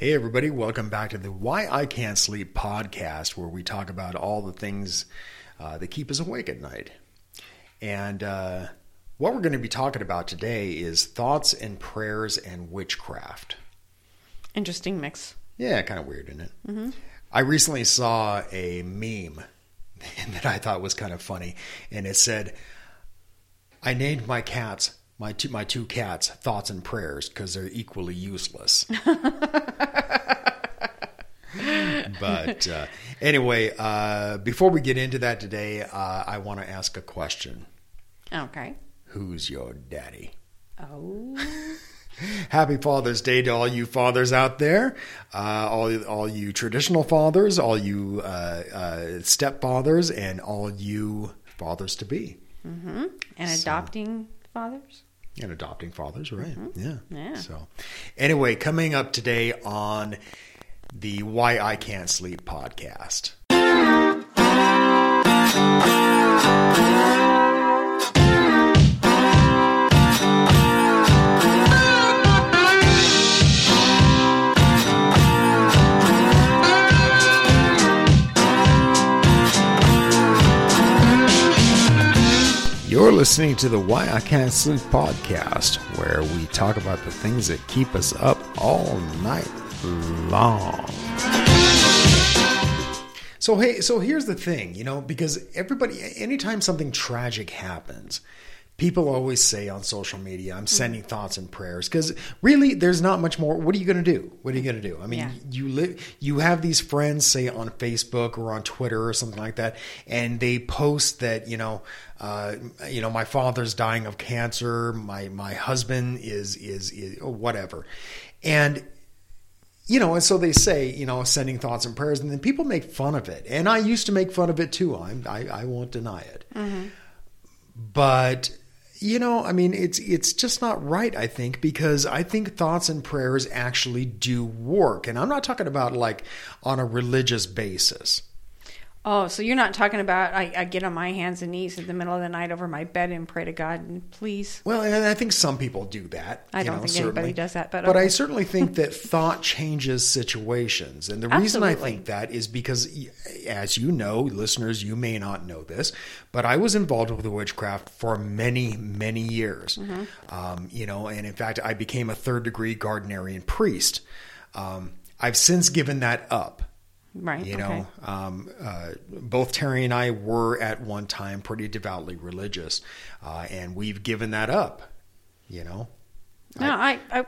Hey, everybody, welcome back to the Why I Can't Sleep podcast, where we talk about all the things uh, that keep us awake at night. And uh, what we're going to be talking about today is thoughts and prayers and witchcraft. Interesting mix. Yeah, kind of weird, isn't it? Mm-hmm. I recently saw a meme that I thought was kind of funny, and it said, I named my cats my two my two cats thoughts and prayers because they're equally useless. but uh, anyway, uh, before we get into that today, uh, I want to ask a question. Okay. Who's your daddy? Oh. Happy Father's Day to all you fathers out there, uh, all all you traditional fathers, all you uh, uh, stepfathers, and all you fathers to be. Mm-hmm. And adopting fathers. And adopting fathers, right? Mm-hmm. Yeah. Yeah. So, anyway, coming up today on the Why I Can't Sleep podcast. Listening to the Why I Can't Sleep podcast, where we talk about the things that keep us up all night long. So hey, so here's the thing, you know, because everybody anytime something tragic happens, people always say on social media, I'm sending thoughts and prayers because really there's not much more. What are you going to do? What are you going to do? I mean, Yeah. you live you have these friends say on Facebook or on Twitter or something like that and they post that, you know, uh, you know, my father's dying of cancer, my my husband is is, is whatever. And you know, and so they say, you know, sending thoughts and prayers, and then people make fun of it. And I used to make fun of it too. I'm, I, I won't deny it. But you know, I mean, it's it's just not right. I think because I think thoughts and prayers actually do work, and I'm not talking about like on a religious basis. Oh, so you're not talking about I, I get on my hands and knees in the middle of the night over my bed and pray to God and please. Well, and I think some people do that. I don't know, think anybody does that, but but I certainly think that thought changes situations, and the reason I think that is because, as you know, listeners, you may not know this, but I was involved with the witchcraft for many, many years. Mm-hmm. Um, you know, and in fact, I became a third degree Gardnerian priest. Um, I've since given that up. Right. You okay. know, um, uh, both Terry and I were at one time pretty devoutly religious, uh, and we've given that up. You know, No, I, I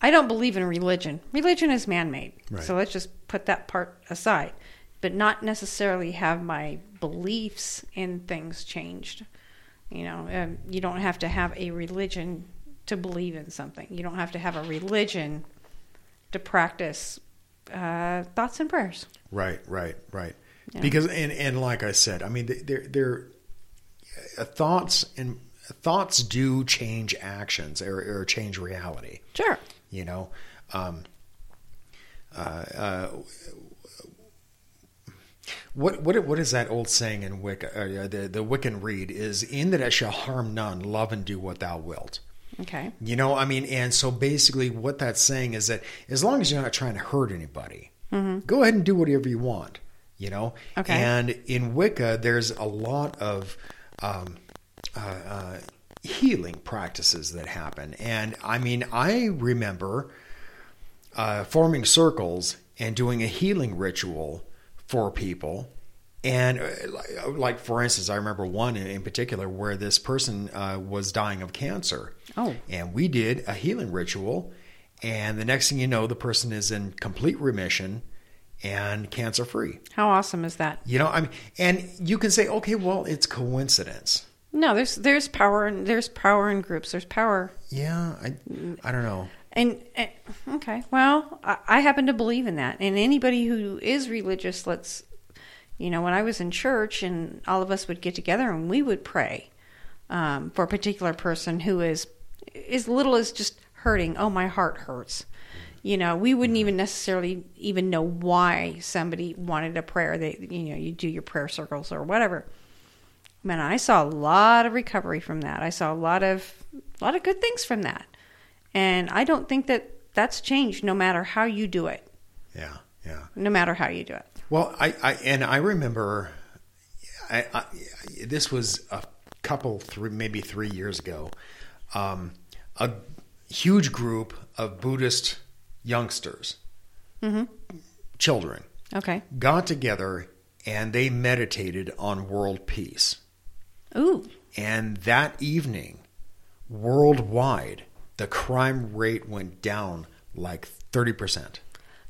I don't believe in religion. Religion is man made. Right. So let's just put that part aside. But not necessarily have my beliefs in things changed. You know, um, you don't have to have a religion to believe in something. You don't have to have a religion to practice uh, thoughts and prayers. right, right, right. Yeah. Because and and like I said, I mean, they're they're uh, thoughts and thoughts do change actions or, or change reality. Sure. You know, um, uh, uh, what what what is that old saying in Wicca? Uh, the the Wiccan Rede is, "In that it shall harm none, love and do what thou wilt." Okay. You know, I mean, and so basically, what that's saying is that as long as you're not trying to hurt anybody, go ahead and do whatever you want. You know, Okay. and in Wicca, there's a lot of um, uh, uh, healing practices that happen, and I mean, I remember uh, forming circles and doing a healing ritual for people. And uh, like- for instance, I remember one in in particular where this person uh, was dying of cancer. Oh. And we did a healing ritual, and the next thing you know, the person is in complete remission and cancer free. How awesome is that? You know, I mean, and you can say, okay, well, it's coincidence. No, there's there's power and there's power in groups. There's power Yeah, I, I don't know. And, and okay, well, I, I happen to believe in that. And anybody who is religious, let's, you know, when I was in church, and all of us would get together and we would pray um, for a particular person who is as little as just hurting. Oh, my heart hurts. You know, we wouldn't even necessarily even know why somebody wanted a prayer. They, you know, you do your prayer circles or whatever. Man, I saw a lot of recovery from that. I saw a lot of a lot of good things from that. And I don't think that that's changed no matter how you do it. Yeah, yeah. No matter how you do it. Well, I, I and I remember, I, I this was a couple, three, maybe three years ago. Um, a huge group of Buddhist youngsters, children, Okay. got together and they meditated on world peace. Ooh. And that evening, worldwide, the crime rate went down like 30%.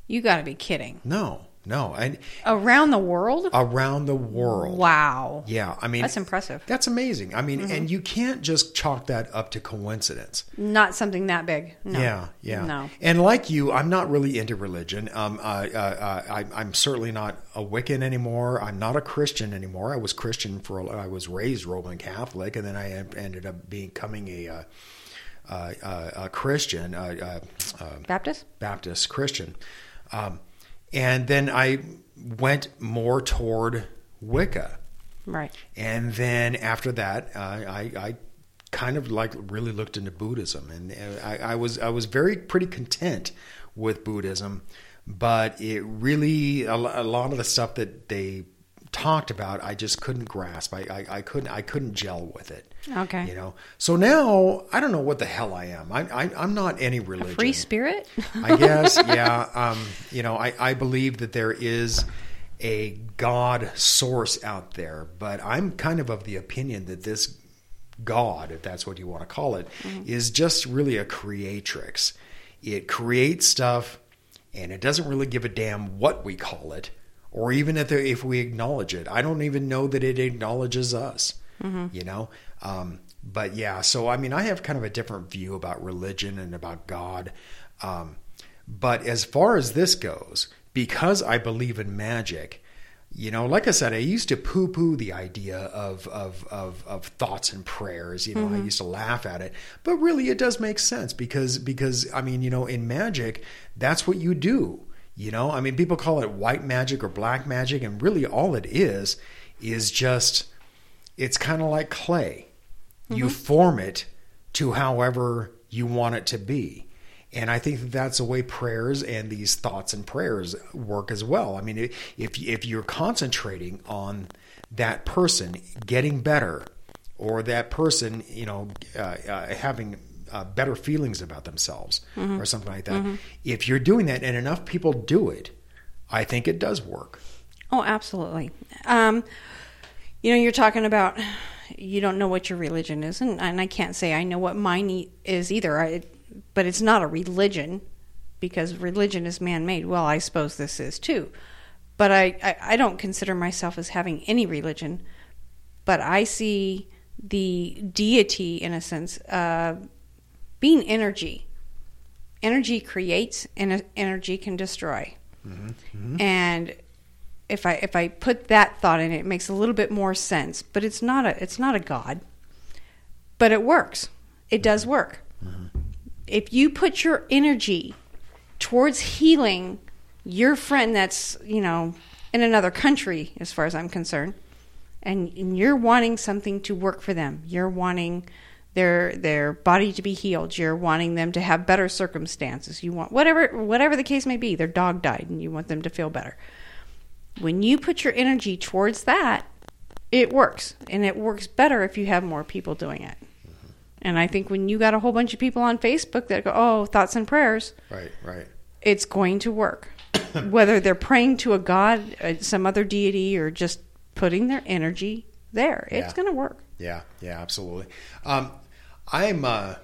You got to be kidding. No, no. And Around the world? around the world. Wow. Yeah, I mean That's impressive. That's amazing. I mean, and you can't just chalk that up to coincidence. Not something that big. No. Yeah, yeah. No. And like you, I'm not really into religion. Um, uh, uh, uh, I, I'm certainly not a Wiccan anymore. I'm not a Christian anymore. I was Christian for. a- I was raised Roman Catholic, and then I ended up becoming a. Uh, uh, uh, a Christian, Baptist? Baptist Christian. Um, and then I went more toward Wicca. Right. And then after that, uh, I, I kind of like really looked into Buddhism, and uh, I, I was I was very pretty content with Buddhism, but it really a, a lot of the stuff that they talked about, I just couldn't grasp. I, I, I couldn't I couldn't gel with it. Okay. You know, so now I don't know what the hell I am. I, I I'm not any religion. Free spirit? I guess, yeah. Um, you know, I, I believe that there is a God source out there, but I'm kind of of the opinion that this God, if that's what you want to call it, is just really a creatrix. It creates stuff and it doesn't really give a damn what we call it or even if, if we acknowledge it. I don't even know that it acknowledges us, you know? Um, but yeah, so I mean, I have kind of a different view about religion and about God. Um, but as far as this goes, because I believe in magic, you know, like I said, I used to poo poo the idea of, of, of, of thoughts and prayers. You know, I used to laugh at it, but really it does make sense because, because I mean, you know, in magic, that's what you do. You know, I mean, people call it white magic or black magic, and really all it is is just it's kind of like clay. You form it to however you want it to be. And I think that that's the way prayers and these thoughts and prayers work as well. I mean, if if you're concentrating on that person getting better, or that person, you know, uh, uh, having uh, better feelings about themselves, or something like that, if you're doing that and enough people do it, I think it does work. Oh, absolutely. Um, you know, you're talking about you don't know what your religion is, and, and I can't say I know what mine e- is either. I, but it's not a religion because religion is man-made. Well, I suppose this is too, but I, I, I don't consider myself as having any religion. But I see the deity, in a sense, uh, being energy. Energy creates, and uh, energy can destroy. Mm-hmm. Mm-hmm. And if I if I put that thought in it, it makes a little bit more sense. But it's not a it's not a god. But it works. It does mm-hmm. work. Mm-hmm. If you put your energy towards healing your friend that's you know in another country, as far as I'm concerned, and, and you're wanting something to work for them, you're wanting their their body to be healed, you're wanting them to have better circumstances, you want whatever whatever the case may be. Their dog died, and you want them to feel better when you put your energy towards that, it works. And it works better if you have more people doing it. And I think when you got a whole bunch of people on Facebook that go, oh, thoughts and prayers, Right, right. it's going to work. Whether they're praying to a god, uh, some other deity, or just putting their energy there, it's Yeah. going to work. Yeah, yeah, absolutely. Um, I'm. Uh,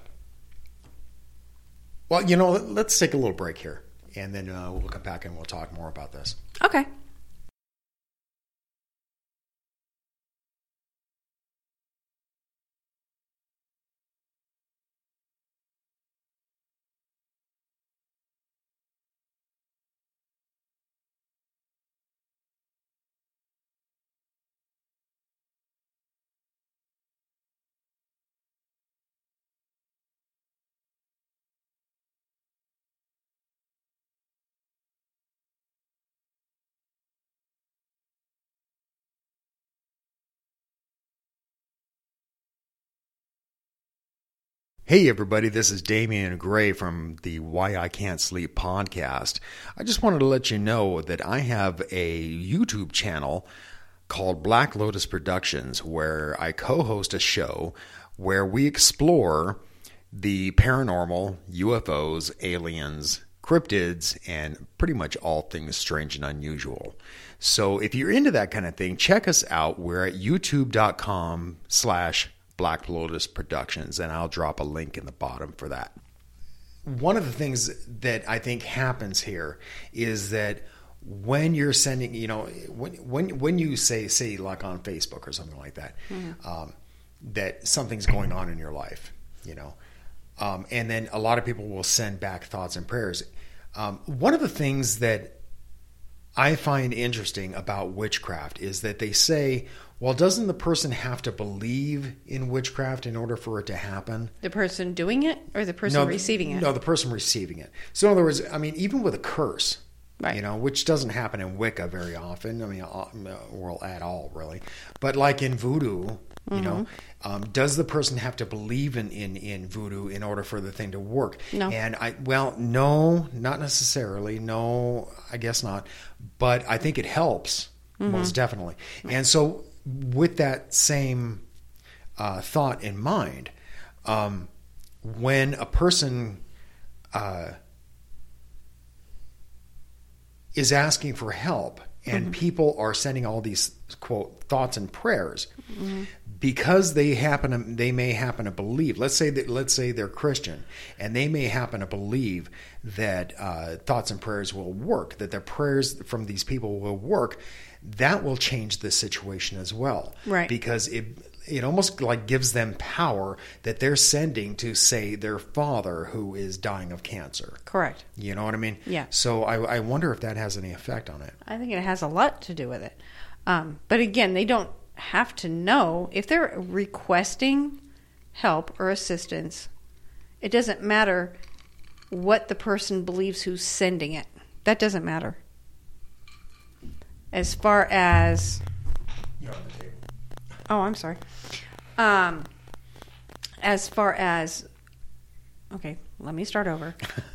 well, you know, let- let's take a little break here, and then uh, we'll come back and we'll talk more about this. Okay. Hey, everybody, this is Damian Gray from the Why I Can't Sleep podcast. I just wanted to let you know that I have a YouTube channel called Black Lotus Productions where I co host a show where we explore the paranormal, UFOs, aliens, cryptids, and pretty much all things strange and unusual. So if you're into that kind of thing, check us out. We're at youtube.com slash Black Lotus Productions, and I'll drop a link in the bottom for that. One of the things that I think happens here is that when you're sending, you know, when when when you say say like on Facebook or something like that, mm-hmm. um, that something's going on in your life, you know, um, and then a lot of people will send back thoughts and prayers. Um, one of the things that I find interesting about witchcraft is that they say, well, doesn't the person have to believe in witchcraft in order for it to happen? The person doing it or the person no, receiving it? No, the person receiving it. So, in other words, I mean, even with a curse, right. you know, which doesn't happen in Wicca very often, I mean, uh, well, at all, really. But like in voodoo, you mm-hmm. know, um, does the person have to believe in, in, in voodoo in order for the thing to work? No. And I, well, no, not necessarily. No, I guess not. But I think it helps, mm-hmm. most definitely. And so, with that same uh, thought in mind, um, when a person uh, is asking for help and mm-hmm. people are sending all these quote thoughts and prayers mm-hmm. because they happen to they may happen to believe let's say that let's say they're christian and they may happen to believe that uh, thoughts and prayers will work that their prayers from these people will work that will change the situation as well. Right. Because it it almost like gives them power that they're sending to say their father who is dying of cancer. Correct. You know what I mean? Yeah. So I, I wonder if that has any effect on it. I think it has a lot to do with it. Um, but again, they don't have to know if they're requesting help or assistance. It doesn't matter what the person believes who's sending it. That doesn't matter as far as oh i'm sorry. Um as far as okay let me start over.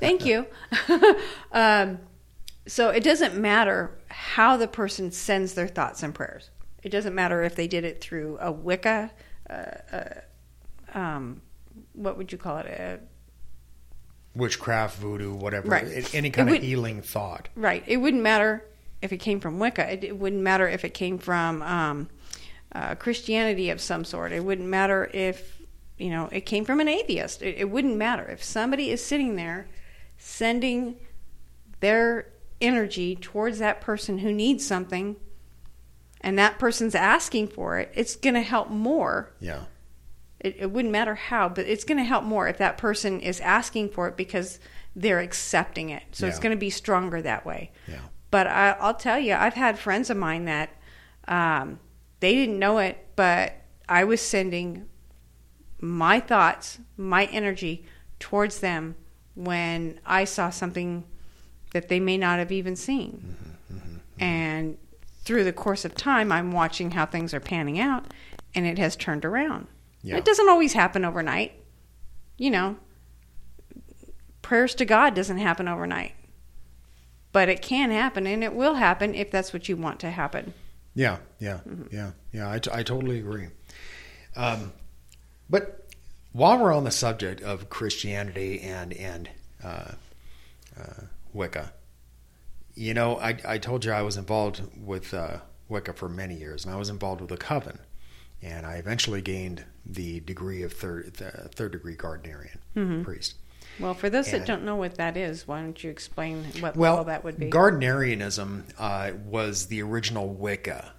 Thank you. Um so it doesn't matter how the person sends their thoughts and prayers. It doesn't matter if they did it through a wicca uh, uh, um, what would you call it? A witchcraft voodoo whatever. Right. any kind would, of healing thought. Right. It wouldn't matter if it came from Wicca. It, it wouldn't matter if it came from um, uh, Christianity of some sort. It wouldn't matter if you know it came from an atheist. It, it wouldn't matter if somebody is sitting there sending their energy towards that person who needs something and that person's asking for it, it's going to help more. Yeah. It, it, wouldn't matter how, but it's going to help more if that person is asking for it because they're accepting it. So yeah. it's going to be stronger that way. Yeah. But I, will tell you, I've had friends of mine that um, they didn't know it, but I was sending my thoughts, my energy towards them when I saw something that they may not have even seen. Mm-hmm, mm-hmm, mm-hmm. And through the course of time, I'm watching how things are panning out, and it has turned around. Yeah. It doesn't always happen overnight. You know, prayers to God doesn't happen overnight but it can happen and it will happen if that's what you want to happen. Yeah, yeah, mm-hmm. yeah, yeah. I, t- I totally agree. Um, but while we're on the subject of Christianity and and uh, uh, Wicca, you know, I, I told you I was involved with uh, Wicca for many years, and I was involved with a coven, and I eventually gained the degree of third third degree Gardnerian mm-hmm. priest. Well, for those and, that don't know what that is, why don't you explain what well, that would be? Gardnerianism uh, was the original Wicca,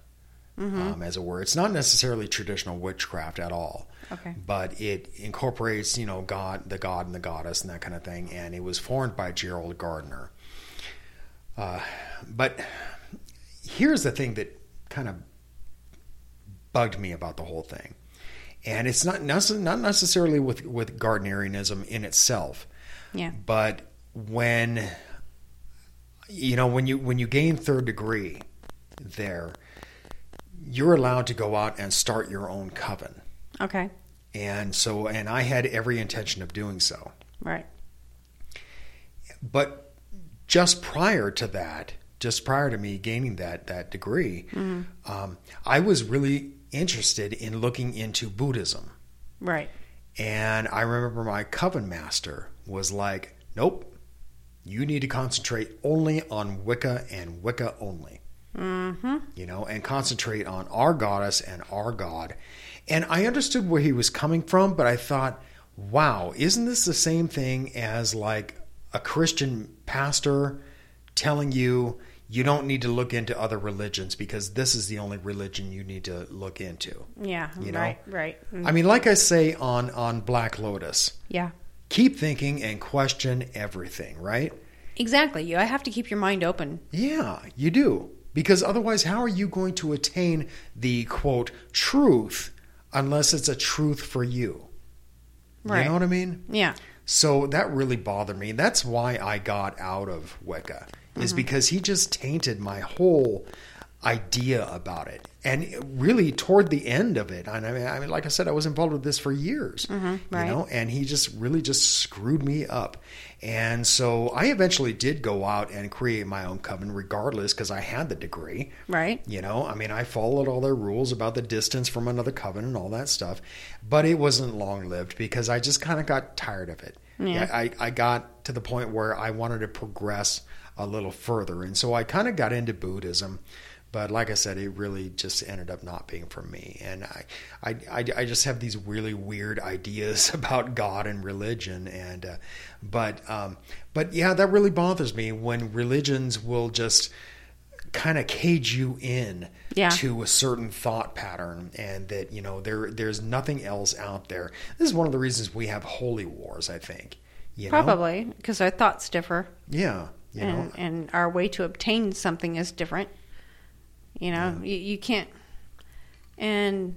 mm-hmm. um, as it were. It's not necessarily traditional witchcraft at all. Okay. But it incorporates, you know, God, the god and the goddess, and that kind of thing. And it was formed by Gerald Gardner. Uh, but here's the thing that kind of bugged me about the whole thing and it's not not necessarily with with Gardnerianism in itself. Yeah. But when you know when you when you gain third degree there, you're allowed to go out and start your own coven. Okay. And so, and I had every intention of doing so. Right. But just prior to that, just prior to me gaining that that degree, um, I was really interested in looking into Buddhism. Right. And I remember my coven master was like, "Nope, you need to concentrate only on Wicca and Wicca only." Mm-hmm. You know, and concentrate on our goddess and our god. And I understood where he was coming from, but I thought, "Wow, isn't this the same thing as like a Christian pastor telling you you don't need to look into other religions because this is the only religion you need to look into?" Yeah. You know? right. Right. Mm, I mean, like I say on on Black Lotus, yeah. keep thinking and question everything, right? Exactly. You. I have to keep your mind open. Yeah, you do. Because otherwise, how are you going to attain the quote truth unless it's a truth for you? Right. You know what I mean? Yeah. So that really bothered me. That's why I got out of Wicca, is mm-hmm. because he just tainted my whole idea about it. And really, toward the end of it, and I mean, I mean, like I said, I was involved with this for years, right. you know, and he just really just screwed me up. And so I eventually did go out and create my own coven, regardless, because I had the degree. Right. You know, I mean, I followed all their rules about the distance from another coven and all that stuff, but it wasn't long lived because I just kind of got tired of it. Yeah. I, I got to the point where I wanted to progress a little further. And so I kind of got into Buddhism. But like I said, it really just ended up not being for me. And I, I, I, I just have these really weird ideas about God and religion. And, uh, but, um, but yeah, that really bothers me when religions will just kind of cage you in Yeah. to a certain thought pattern and that you know there there's nothing else out there this is one of the reasons we have holy wars i think you? Probably because our thoughts differ, yeah you know and and our way to obtain something is different. You know, you, you can't. And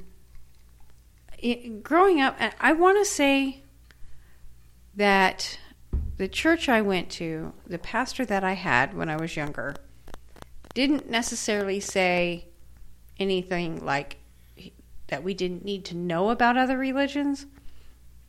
it, growing up, I want to say that the church I went to, the pastor that I had when I was younger, didn't necessarily say anything like that we didn't need to know about other religions,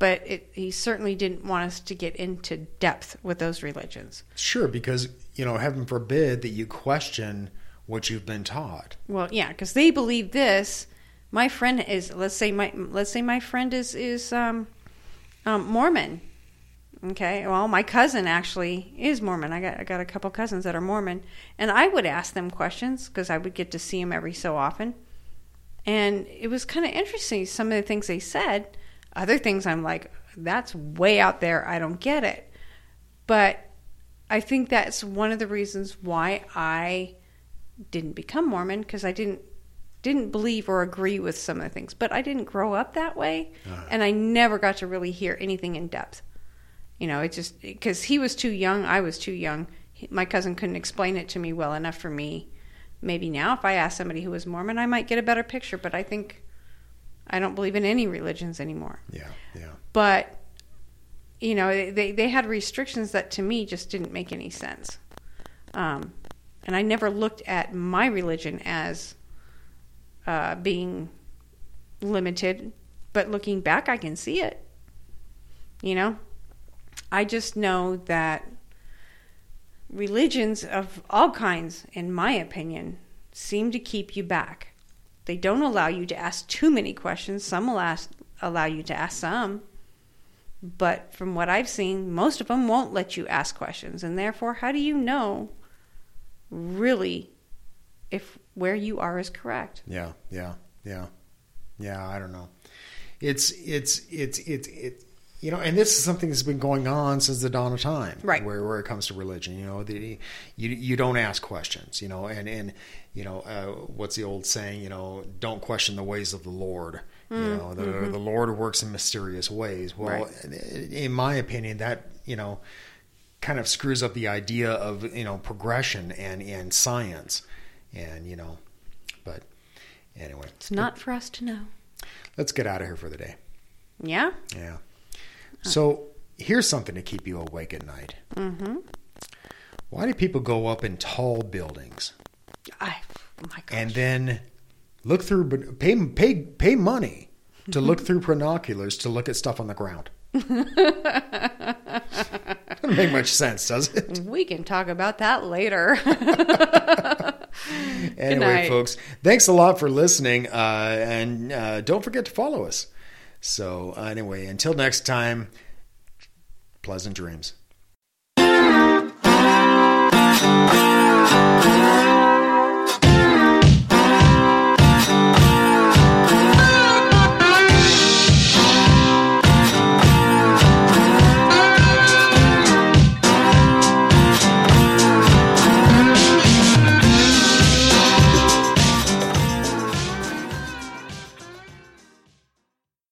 but it, he certainly didn't want us to get into depth with those religions. sure because you know heaven forbid that you question what you've been taught Well, yeah, because they believe this. My friend is let's say my let's say my friend is is um, um, Mormon. Okay, well, my cousin actually is Mormon. I got I got a couple cousins that are Mormon, and I would ask them questions because I would get to see them every so often, and it was kind of interesting some of the things they said. Other things I'm like, that's way out there. I don't get it, but I think that's one of the reasons why I didn't become Mormon because I didn't didn't believe or agree with some of the things. But I didn't grow up that way, uh-huh. and I never got to really hear anything in depth. You know, it just because he was too young, I was too young. He, my cousin couldn't explain it to me well enough for me. Maybe now, if I ask somebody who was Mormon, I might get a better picture. But I think I don't believe in any religions anymore. Yeah yeah. But you know they they had restrictions that to me just didn't make any sense. Um, and i never looked at my religion as uh, being limited but looking back i can see it you know? I just know that religions of all kinds in my opinion seem to keep you back they don't allow you to ask too many questions. Some will ask, allow you to ask some. But from what I've seen, most of them won't let you ask questions. And therefore, how do you know really if where you are is correct? yeah yeah yeah yeah i don't know it's it's it's it's it you know and this is something that's been going on since the dawn of time Right. where where it comes to religion you know the you you don't ask questions you know and and you know uh, what's the old saying you know don't question the ways of the lord you know the the lord works in mysterious ways well in my opinion that you know kind of screws up the idea of you know progression and and science and you know but anyway It's not for us to know. let's get out of here for the day Yeah? yeah so here's something to keep you awake at night Mm-hmm. why do people go up in tall buildings I, oh my gosh. and then look through pay pay pay money to look through binoculars to look at stuff on the ground. Doesn't make much sense, does it? We can talk about that later. Anyway, folks, thanks a lot for listening, uh, and uh, don't forget to follow us. So, uh, anyway, until next time, pleasant dreams.